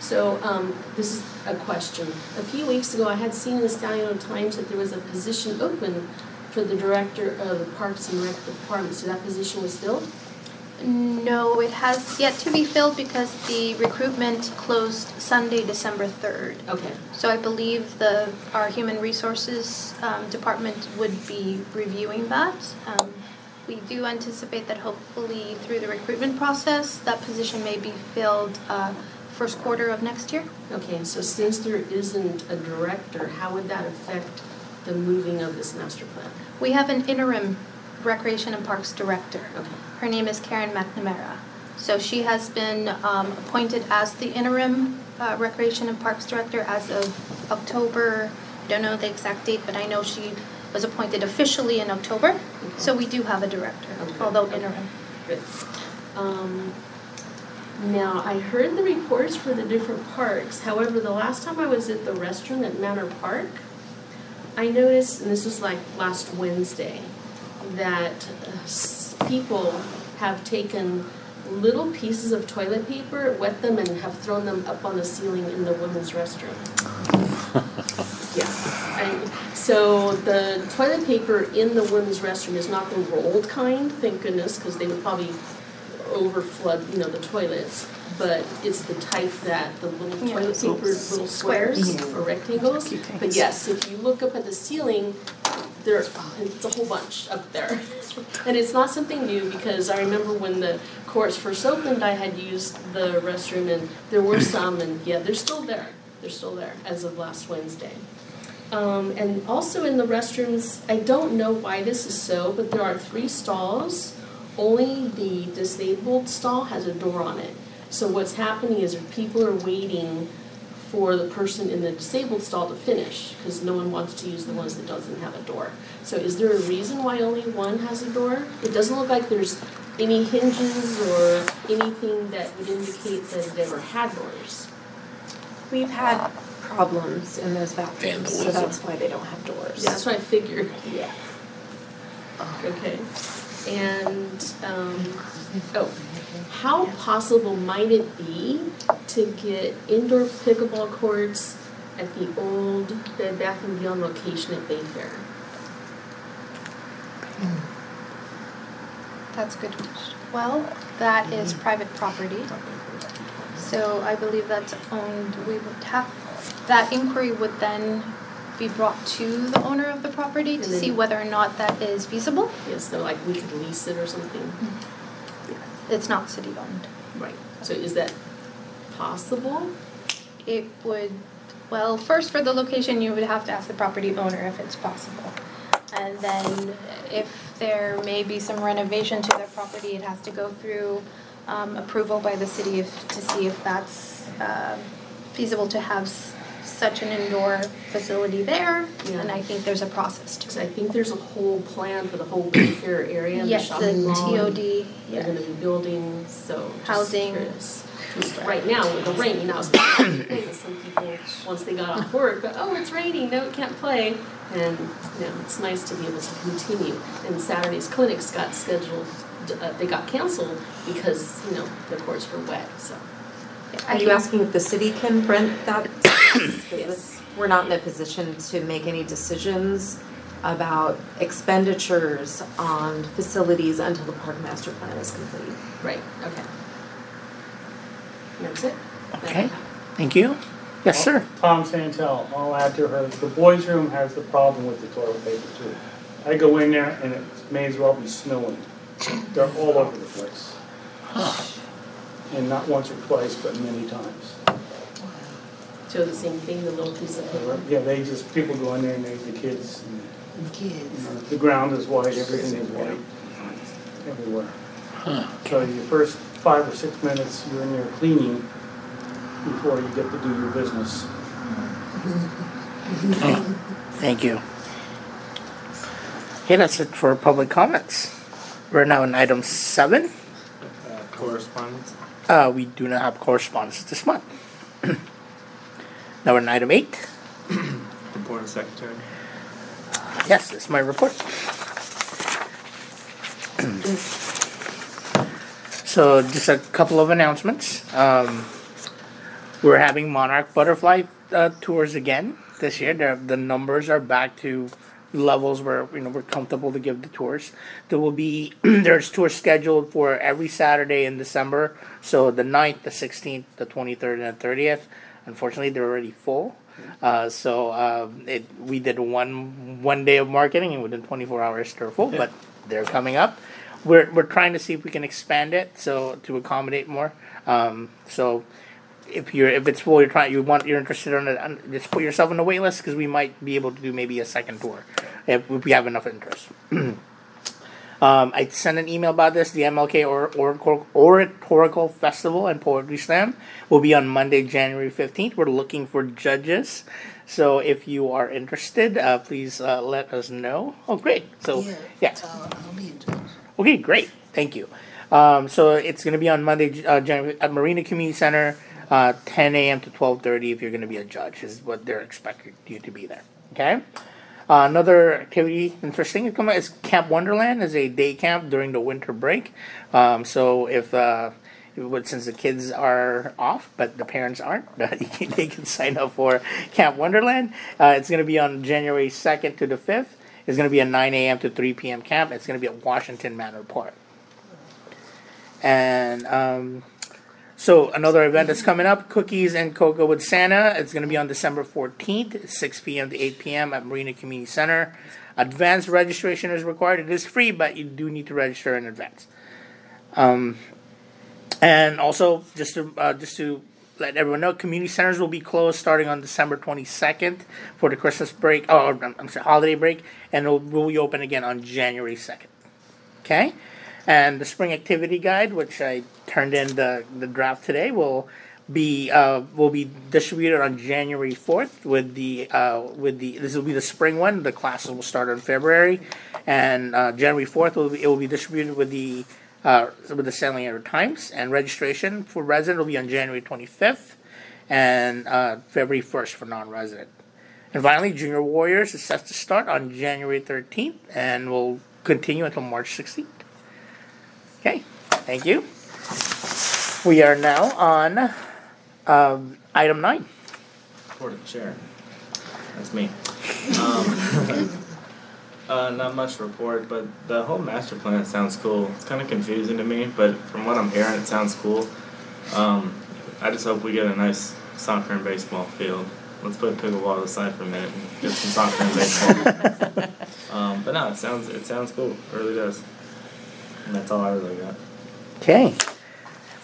So um, this is a question. A few weeks ago, I had seen in the San Leandro Times that there was a position open for the director of the Parks and Rec Department. So that position was filled? No, it has yet to be filled because the recruitment closed Sunday, December 3rd. Okay. So I believe the, our human resources um, department would be reviewing that. Um, We do anticipate that hopefully through the recruitment process, that position may be filled uh, first quarter of next year. Okay, so since there isn't a director, how would that affect the moving of this master plan? We have an interim Recreation and Parks Director. Okay. Her name is Karen McNamara. So she has been um, appointed as the interim uh, Recreation and Parks Director as of October. I don't know the exact date, but I know she was appointed officially in October. So we do have a director, Okay. although interim. Good. Um, now, I heard the reports for the different parks. However, the last time I was at the restaurant at Manor Park, I noticed, and this was like last Wednesday, that uh, people have taken little pieces of toilet paper, wet them, and have thrown them up on the ceiling in the women's restroom. <laughs> Yeah. And so the toilet paper in the women's restroom is not the rolled kind, thank goodness, because they would probably over flood, you know, the toilets. But it's the type that the little Yeah, toilet little paper, little squares. squares or rectangles. Cute things. But yes, if you look up at the ceiling, there, it's a whole bunch up there. <laughs> And it's not something new because I remember when the courts first opened, I had used the restroom and there were <coughs> some and yeah, they're still there. They're still there as of last Wednesday. Um, and also in the restrooms, I don't know why this is so, but there are three stalls. Only the disabled stall has a door on it. So what's happening is people are waiting for the person in the disabled stall to finish because no one wants to use the ones that doesn't have a door. So is there a reason why only one has a door? It doesn't look like there's any hinges or anything that would indicate that it ever had doors. We've had problems in those bathrooms, so that's why they don't have doors. Yeah, that's what I figured. Yeah. Okay. And, um, oh, how possible might it be to get indoor pickleball courts at the old Bed Bath and Beyond location at Bayfair? That's a good question. Well, that is private property. So I believe that's owned, we would have, that inquiry would then be brought to the owner of the property to And then- see whether or not that is feasible. Yes, so like we could lease it or something? It's not city owned. Right. So is that possible? It would, well, first for the location, you would have to ask the property owner if it's possible. And then if there may be some renovation to their property, it has to go through um, approval by the city if, to see if that's um, feasible to have s- such an indoor facility there. Yeah. And I think there's a process to I think there's a whole plan for the whole Bayfair area and the Yes, the shopping mall. and TOD, They're gonna be building, so. Housing. 'Cause Right now with the rain, I was thinking that some people, once they got off work, but, oh, it's raining, no, it can't play. And, you know, it's nice to be able to continue. And Saturday's clinics got scheduled, uh, they got canceled because, you know, the courts were wet, so. Are you asking if the city can rent that? space? 'Cause Yes. We're not in a position to make any decisions about expenditures on facilities until the park master plan is complete. Right, okay. That's it? Okay, thank you. Yes, sir. Tom Stenzel, I'll add to her, the boys' room has the problem with the toilet paper too. I go in there and it may as well be snowing. They're all over the place. And not once or twice, but many times. So the same thing, the little piece of paper? Yeah, they just, people go in there and they, the kids, and, you Kids. know, the ground is white, everything is white, everywhere. So your first five or six minutes, you're in there cleaning before you get to do your business. Thank you. Okay, that's it for public comments. We're now on item seven. Uh, correspondence? Uh, we do not have correspondence this month. now we're on item eight. <clears throat> Report of secretary? Yes, this is my report. <clears throat> so, just a couple of announcements. Um, we're having Monarch Butterfly uh, tours again this year. They're, the numbers are back to levels where you know we're comfortable to give the tours. There will be <clears throat> there's tours scheduled for every Saturday in December. So the 9th, the 16th, the 23rd, and the 30th. Unfortunately, they're already full. Uh, so um, it we did one one day of marketing and within 24 hours they're full, but they're coming up. We're we're trying to see if we can expand it so to accommodate more. Um, so if you're if it's full, you're trying you want you're interested in it, just put yourself on the wait list because we might be able to do maybe a second tour if, if we have enough interest. <clears throat> Um, I sent an email about this. The MLK or, Oracle, Oratorical Festival and Poetry Slam will be on Monday, January 15th. We're looking for judges. So if you are interested, uh, please uh, let us know. Oh, great. So, yeah. I'll, I'll be in touch. Okay, great. Thank you. Um, so it's going to be on Monday, uh, January, at Marina Community Center, uh, 10 a.m. to 12:30. If you're going to be a judge, is what they're expecting you to be there. Okay. Uh, another activity interesting is coming is Camp Wonderland is a day camp during the winter break. Um, so if uh, since the kids are off, but the parents aren't, <laughs> they can sign up for Camp Wonderland. Uh, it's going to be on January 2nd to the 5th. It's going to be a 9 a.m. to 3 p.m. camp. It's going to be at Washington Manor Park. And um, so another event that's coming up, Cookies and Cocoa with Santa. It's going to be on December 14th, 6 p.m. to 8 p.m. at Marina Community Center. Advanced registration is required. It is free, but you do need to register in advance. Um, and also, just to uh, just to let everyone know, community centers will be closed starting on December 22nd for the Christmas break. Oh, I'm sorry, holiday break, and will be open again on January 2nd. Okay, and the spring activity guide, which I turned in the the draft today, will be uh, will be distributed on January 4th with the uh, with the this will be the spring one. The classes will start in February, and uh, January 4th will be, it will be distributed with the uh, with the San Leandro Times, and registration for resident will be on January 25th, and uh, February 1st for non-resident. And finally, Junior Warriors is set to start on January 13th and will continue until March 16th. Okay, thank you. We are now on um, item nine. Report of the chair. That's me. Um, <laughs> uh, not much to report, but the whole master plan sounds cool. It's kind of confusing to me, but from what I'm hearing, it sounds cool. Um, I just hope we get a nice soccer and baseball field. Let's put a pickleball aside for a minute and get some soccer and baseball. <laughs> um, but no, it sounds it sounds cool. It really does. And that's all I really got. Okay,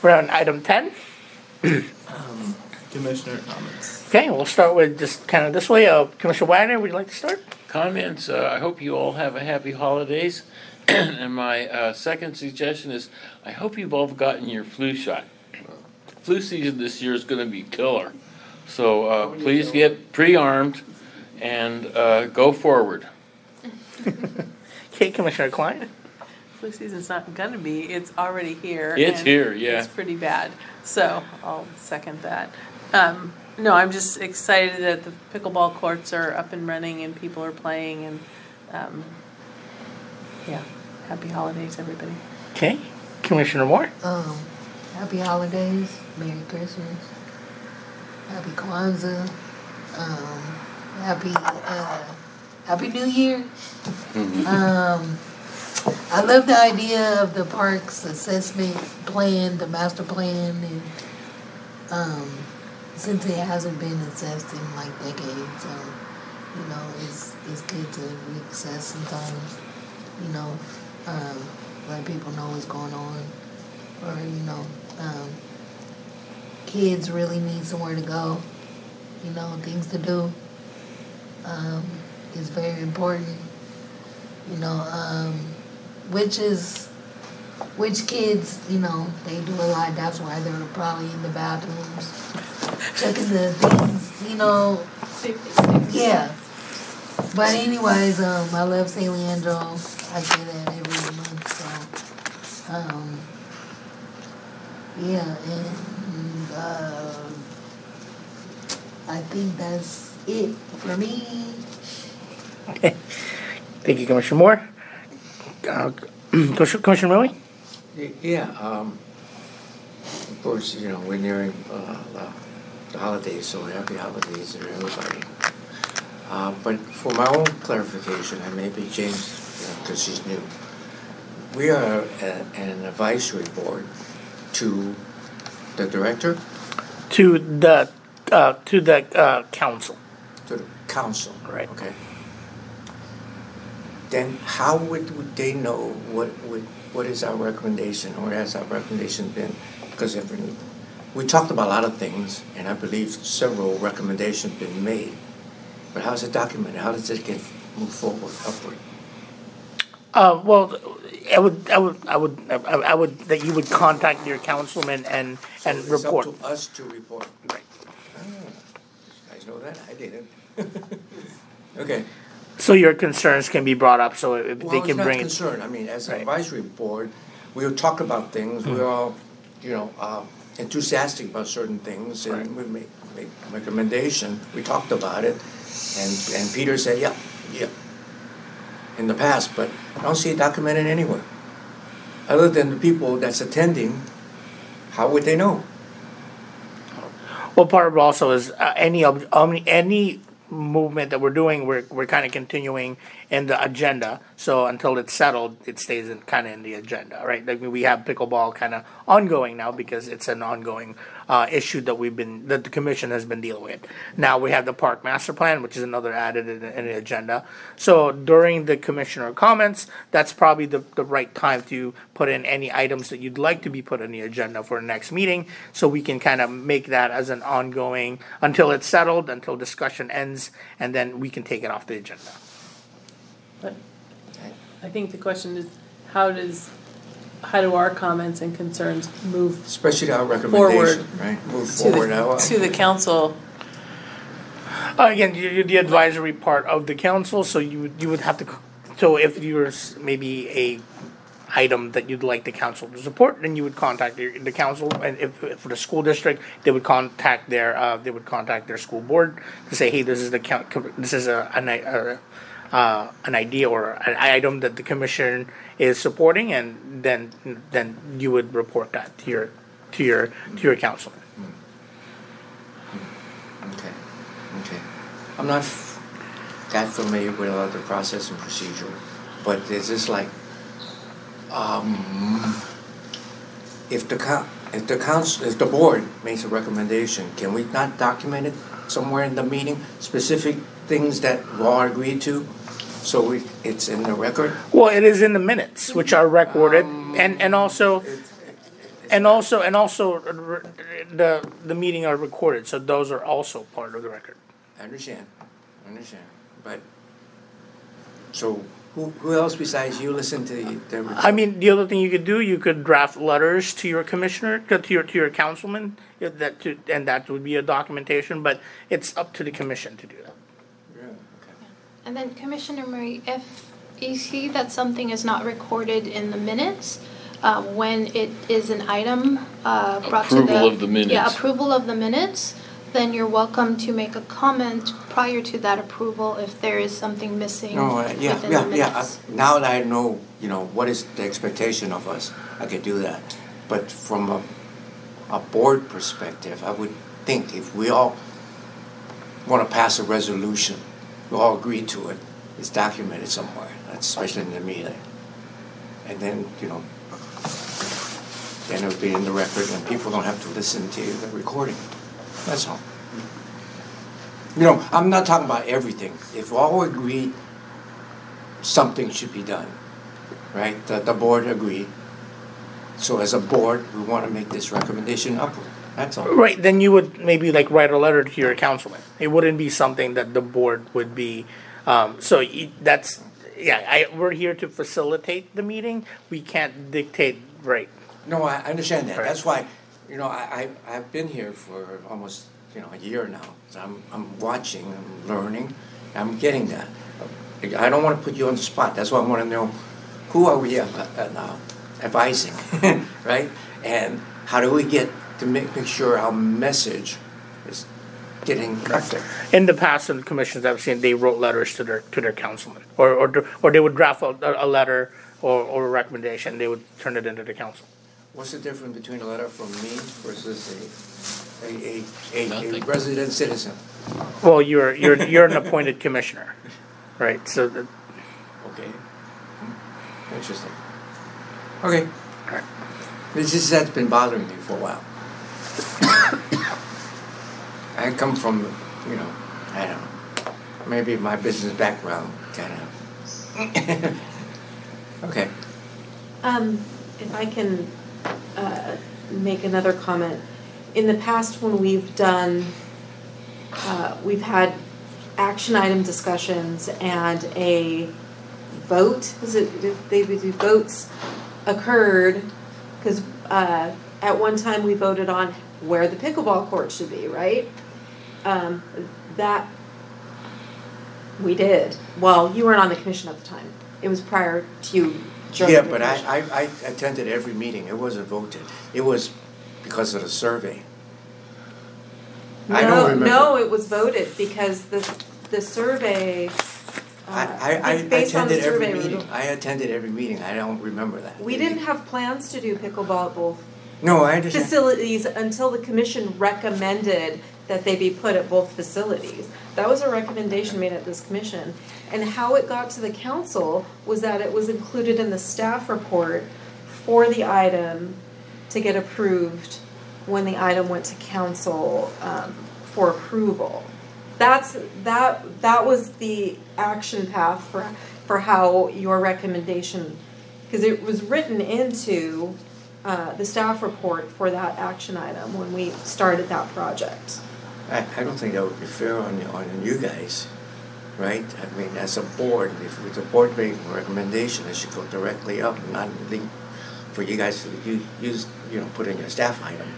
we're on item 10. Um, commissioner comments. Okay, we'll start with just kind of this way. Uh, Commissioner Wagner, would you like to start? Comments, uh, I hope you all have a happy holidays. <clears throat> And my, uh, second suggestion is, I hope you've all gotten your flu shot. Flu season this year is gonna be killer. So, uh, please get pre-armed and, uh, go forward. <laughs> Okay, Commissioner Klein. Flu season's not gonna be, it's already here. It's and here, yeah. It's pretty bad, so I'll second that. Um, no, I'm just excited that the pickleball courts are up and running and people are playing and, um, yeah, happy holidays, everybody. Okay, Commissioner Moore. Um, happy holidays, Merry Christmas, Happy Kwanzaa, um, happy, uh, Happy New Year. Um, I love the idea of the parks assessment plan, the master plan, and, um, since it hasn't been assessed in like decades, um, you know, it's, it's good to reassess sometimes, you know, um, let people know what's going on, or, you know, um, kids really need somewhere to go, you know, things to do. Um, very important, you know, um, which is, which kids, you know, they do a lot, that's why they're probably in the bathrooms, checking the things, you know, yeah. But anyways, um, I love San Leandro. I say that every month, so, um, yeah, and, uh, I think that's it for me. Okay, thank you, Commissioner Moore. Uh, <clears throat> Commissioner Commissioner Yeah, um, of course, you know, we're nearing, uh, the- holidays, so happy holidays to everybody. Uh, but for my own clarification, and maybe James, because she's new, we are a- an advisory board to the director, To the, uh, to the, uh, council. to the council. Right. Okay. Then how would, would they know what, would, what is our recommendation, or has our recommendation been? Because if, we- talked about a lot of things, and I believe several recommendations been made. But how's it documented? How does it get moved forward, upward? Uh, well, I would, I would, I would, I I would, that you would contact your councilman and, and So report. It's up to us to report. Right. Ah, You guys know that? I didn't. <laughs> Okay. So your concerns can be brought up, so if Well, they it's can not bring it. concerned, I mean, as an Right. advisory board, we'll talk about things, we're all, you know, uh, enthusiastic about certain things, Right. and we make, make recommendation, we talked about it, and, and Peter said, yeah, yeah, in the past, but I don't see it documented anywhere. Other than the people that's attending, how would they know? Well, part of it also is uh, any um, any movement that we're doing, we're we're kind of continuing in the agenda. So until it's settled, it stays in kind of in the agenda, right? Like we have pickleball kind of ongoing now because it's an ongoing uh, issue that we've been that the commission has been dealing with. Now we have the park master plan, which is another added in, in the agenda. So during the commissioner comments, that's probably the the right time to put in any items that you'd like to be put on the agenda for the next meeting, so we can kind of make that as an ongoing until it's settled, until discussion ends, and then we can take it off the agenda. But I think the question is, how does, how do our comments and concerns move Especially our recommendation, Forward. right? Move to forward now. the, to the council? Uh, again, you- you're the advisory part of the council, so you would- you would have to. c- So if you're maybe a item that you'd like the council to support, then you would contact the, the council, and if, if for the school district, they would contact their, uh, they would contact their school board to say, hey, this is the count, this is a, an, i- uh, uh, an idea or an item that the commission is supporting, and then, then you would report that to your, to your, to your councilman. Okay, okay. I'm not f- that familiar with all the process and procedure, but it's just like, um, if the coun, if the council, if the board makes a recommendation, can we not document it somewhere in the meeting? Specific things that we all agreed to, so we, it's in the record? Well, it is in the minutes, which are recorded, um, and, and also, and also, and also, the, the meeting are recorded, so those are also part of the record. I understand, I understand, but, so who, who else besides you listen to the, the? I mean, the other thing you could do, you could draft letters to your commissioner, to to your, to your councilman, that, to, and that would be a documentation, but it's up to the commission to do that. Yeah, okay. And then Commissioner Murray, if you see that something is not recorded in the minutes, uh, when it is an item uh, brought to the. Approval of the minutes. Yeah, minutes. approval of the minutes, then you're welcome to make a comment prior to that approval if there is something missing No, uh, yeah, within the yeah, yeah, uh, minutes. now that I know, you know, what is the expectation of us, I could do that. But from a, a board perspective, I would think if we all wanna pass a resolution, we all agree to it, it's documented somewhere, especially in the meeting. And then, you know, then it'll be in the record and people don't have to listen to the recording, that's all. You know, I'm not talking about everything. If all agree something should be done, right? The, the board agreed. So as a board, we want to make this recommendation upward. That's all. Right, then you would maybe like write a letter to your councilman. It wouldn't be something that the board would be, um, so y- that's, yeah, I, we're here to facilitate the meeting. We can't dictate, right, No, I I understand that. Right. That's why, you know, I, I, I've been here for almost, you know, a year now. So I'm, I'm watching, I'm learning, I'm getting that. I don't want to put you on the spot. That's why I want to know, who are we uh, uh, uh, advising, <laughs> right? And how do we get to make, make sure our message is getting out there? in the past, in the commissions I've seen, they wrote letters to their, to their councilman. Or, or, or they would draft a, a letter or, or a recommendation, they would turn it into the council. What's the difference between a letter from me versus a, a, a, a, a resident citizen? Well, you're, you're, you're an appointed commissioner, right, so that, Okay. Hmm. Interesting. Okay. Alright. This is, that's been bothering me for a while. I come from, you know, I don't know, maybe my business background kind of. <laughs> Okay. Um, if I can, uh, make another comment. In the past, when we've done, uh, we've had action item discussions and a vote, is it, they do votes occurred, cause, uh, at one time we voted on where the pickleball court should be, right? Um, that, we did. Well, you weren't on the commission at the time. It was prior to you joining Yeah, the but I, commission. I, I attended every meeting. It wasn't voted. It was because of the survey. I don't remember. no, it was voted because the, the survey, uh, I, I, I based on the attended every survey meeting. result. I attended every meeting. I don't remember that. We didn't have plans to do pickleball at both No, I facilities until the commission recommended that they be put at both facilities. That was a recommendation made at this commission. And how it got to the council was that it was included in the staff report for the item to get approved when the item went to council um, for approval. That's, that, that was the action path for, for how your recommendation, because it was written into uh, the staff report for that action item when we started that project. I, I don't think that would be fair on, on you guys, right? I mean, as a board, if it's a board making a recommendation, it should go directly up, not link for you guys to u- use, you know, put in your staff item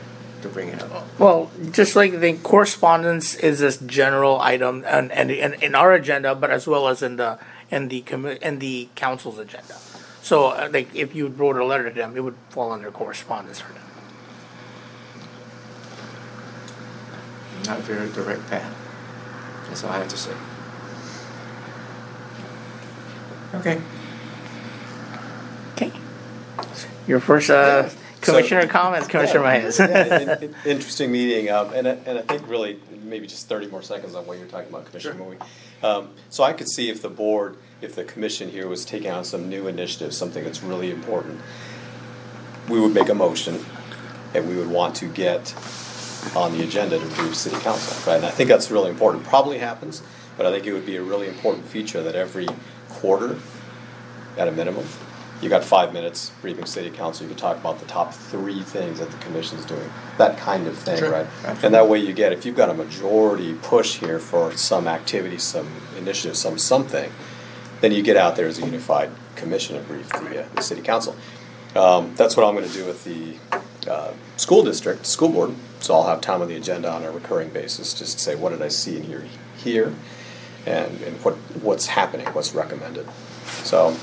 to bring it up. Well, just like the correspondence is this general item and, and, and in our agenda, but as well as in the, in the commi- in the council's agenda. So, uh, like, if you wrote a letter to them, it would fall under correspondence for them. Not a very direct path. That's all I have to say. Okay. Okay. Your first, uh, commissioner comments, Commissioner Yeah. Myers. Yeah, <laughs> in- in- Interesting meeting, um, and I, and I think really, maybe just thirty more seconds on what you're talking about, Commissioner Mui. Um, so I could see if the board, if the commission here was taking on some new initiative, something that's really important, we would make a motion, and we would want to get on the agenda to brief city council, right? And I think that's really important, probably happens, but I think it would be a really important feature that every quarter, at a minimum, you got five minutes briefing city council, you can talk about the top three things that the commission's doing, that kind of thing, Sure, right? And that way you get, if you've got a majority push here for some activity, some initiative, some something, then you get out there as a unified commission and brief the, uh, the city council. Um, that's what I'm gonna do with the, uh, school district, school board, so I'll have time on the agenda on a recurring basis, just to say, what did I see and hear here? And, and what, what's happening, what's recommended. So,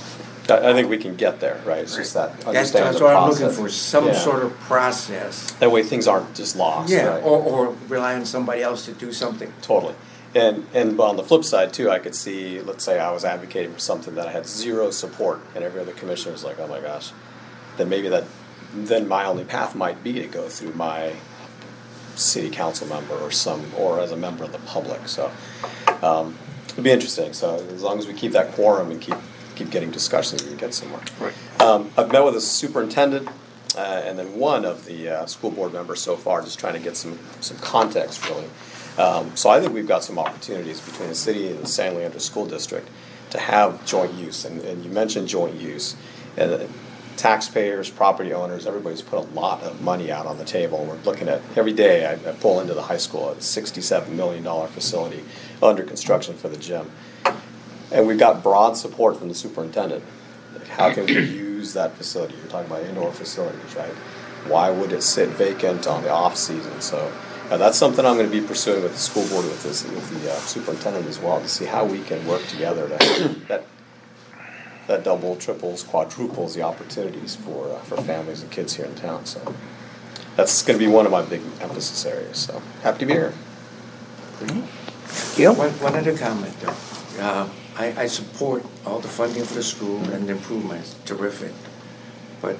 I, I think we can get there, right, it's just that, That's, understand that's the what I'm looking process. for, some Yeah. sort of process. That way things aren't just lost, Yeah, right? or, or rely on somebody else to do something. Totally. And and but on the flip side too, I could see, let's say I was advocating for something that I had zero support, and every other commissioner was like, "Oh my gosh," then maybe that, then my only path might be to go through my city council member or some, or as a member of the public. So um, it'd be interesting. So as long as we keep that quorum and keep keep getting discussions, we can get somewhere. Right. Um, I've met with the superintendent uh, and then one of the uh, school board members so far, just trying to get some, some context really. Um, so I think we've got some opportunities between the city and the San Leandro School District to have joint use, and, and you mentioned joint use. And uh, taxpayers, property owners, everybody's put a lot of money out on the table. We're looking at, every day I, I pull into the high school, a sixty-seven million dollar facility under construction for the gym. And we've got broad support from the superintendent. How can we use that facility? You're talking about indoor facilities, right? Why would it sit vacant on the off season? So uh, that's something I'm going to be pursuing with the school board, with this, with the uh, superintendent as well, to see how we can work together to <coughs> that that double, triples, quadruples the opportunities for uh, for families and kids here in town. So that's going to be one of my big emphasis areas. So happy to be here. Yep. One, one other comment though. Uh, I, I support all the funding for the school and the improvements, terrific. But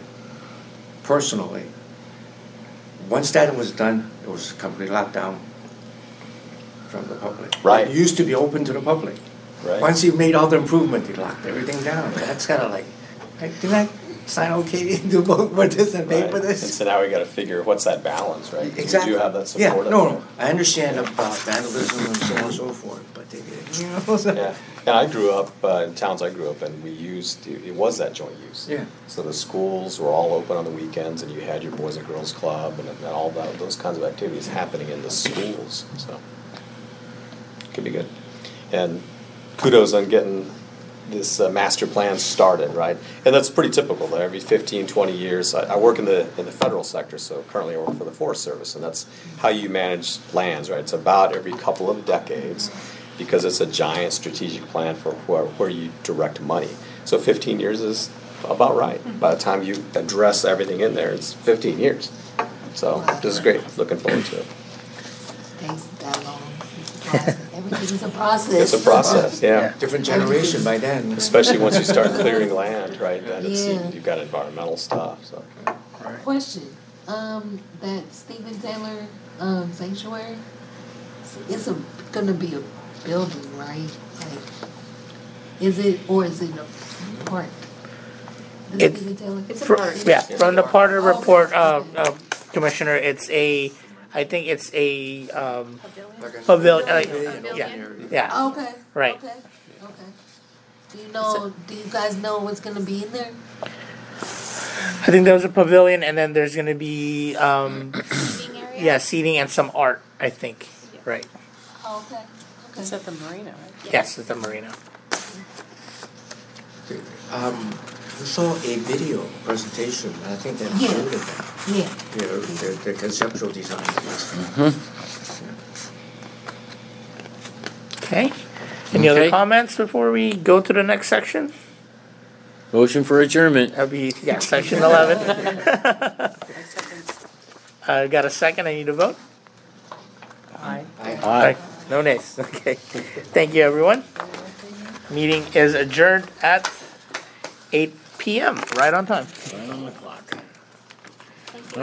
personally, once that was done, it was completely locked down from the public. Right. It used to be open to the public. Right. Once you made all the improvement, you locked everything down. That's kind of like, like, did I sign okay to <laughs> do both this and pay Right. for And this? so now we got to figure what's that balance, right? Exactly. Do have that Yeah, support. no, no, I understand about vandalism and so on and so forth, but they, you know, <laughs> so- Yeah, and I grew up uh, in towns I grew up in. We used it it was that joint use. Yeah. So the schools were all open on the weekends, and you had your boys and girls club and, and all that those kinds of activities happening in the schools. So could be good. And kudos on getting this uh, master plan started, right? And that's pretty typical. That every 15, 20 years, I, I work in the in the federal sector, so currently I work for the Forest Service, and that's how you manage lands, right? It's about every couple of decades because it's a giant strategic plan for where, where you direct money. So 15 years is about right. By the time you address everything in there, it's 15 years. So this is great. Looking forward to it. Thanks, that long. It's a process. Everything is a process. It's a process, yeah. different generation by then. Especially once you start clearing land, right? Then it's, Yeah. you've got environmental stuff. So Question, um, that Steven Taylor, um, sanctuary, it's a, gonna be a building, right? Like, is it, or is it a park? The It's- Steven Taylor? It's a park. Yeah, from the Porter Oh, report, uh, uh, Commissioner, it's a, I think it's a, um, Like a- Pavilion, uh, Pavilion. yeah, yeah, Okay. Right. Okay, okay. Do you know, do you guys know what's gonna be in there? I think there was a pavilion and then there's gonna be, um, Seating area? yeah, seating and some art, I think, right? Oh, Okay, It's okay. at the marina, right? Yes, it's a marina. Um, we saw a video presentation, and I think that Yeah. included that, Yeah, the, the, the conceptual design. Mm-hmm. Okay. Any other comments before we go to the next section? Motion for adjournment. That'll be, yeah, section eleven. <laughs> Uh, got a second, I need to vote? Aye. Aye. No nays, <laughs> okay. Thank you, everyone. Meeting is adjourned at eight PM, right on time. Right on the clock.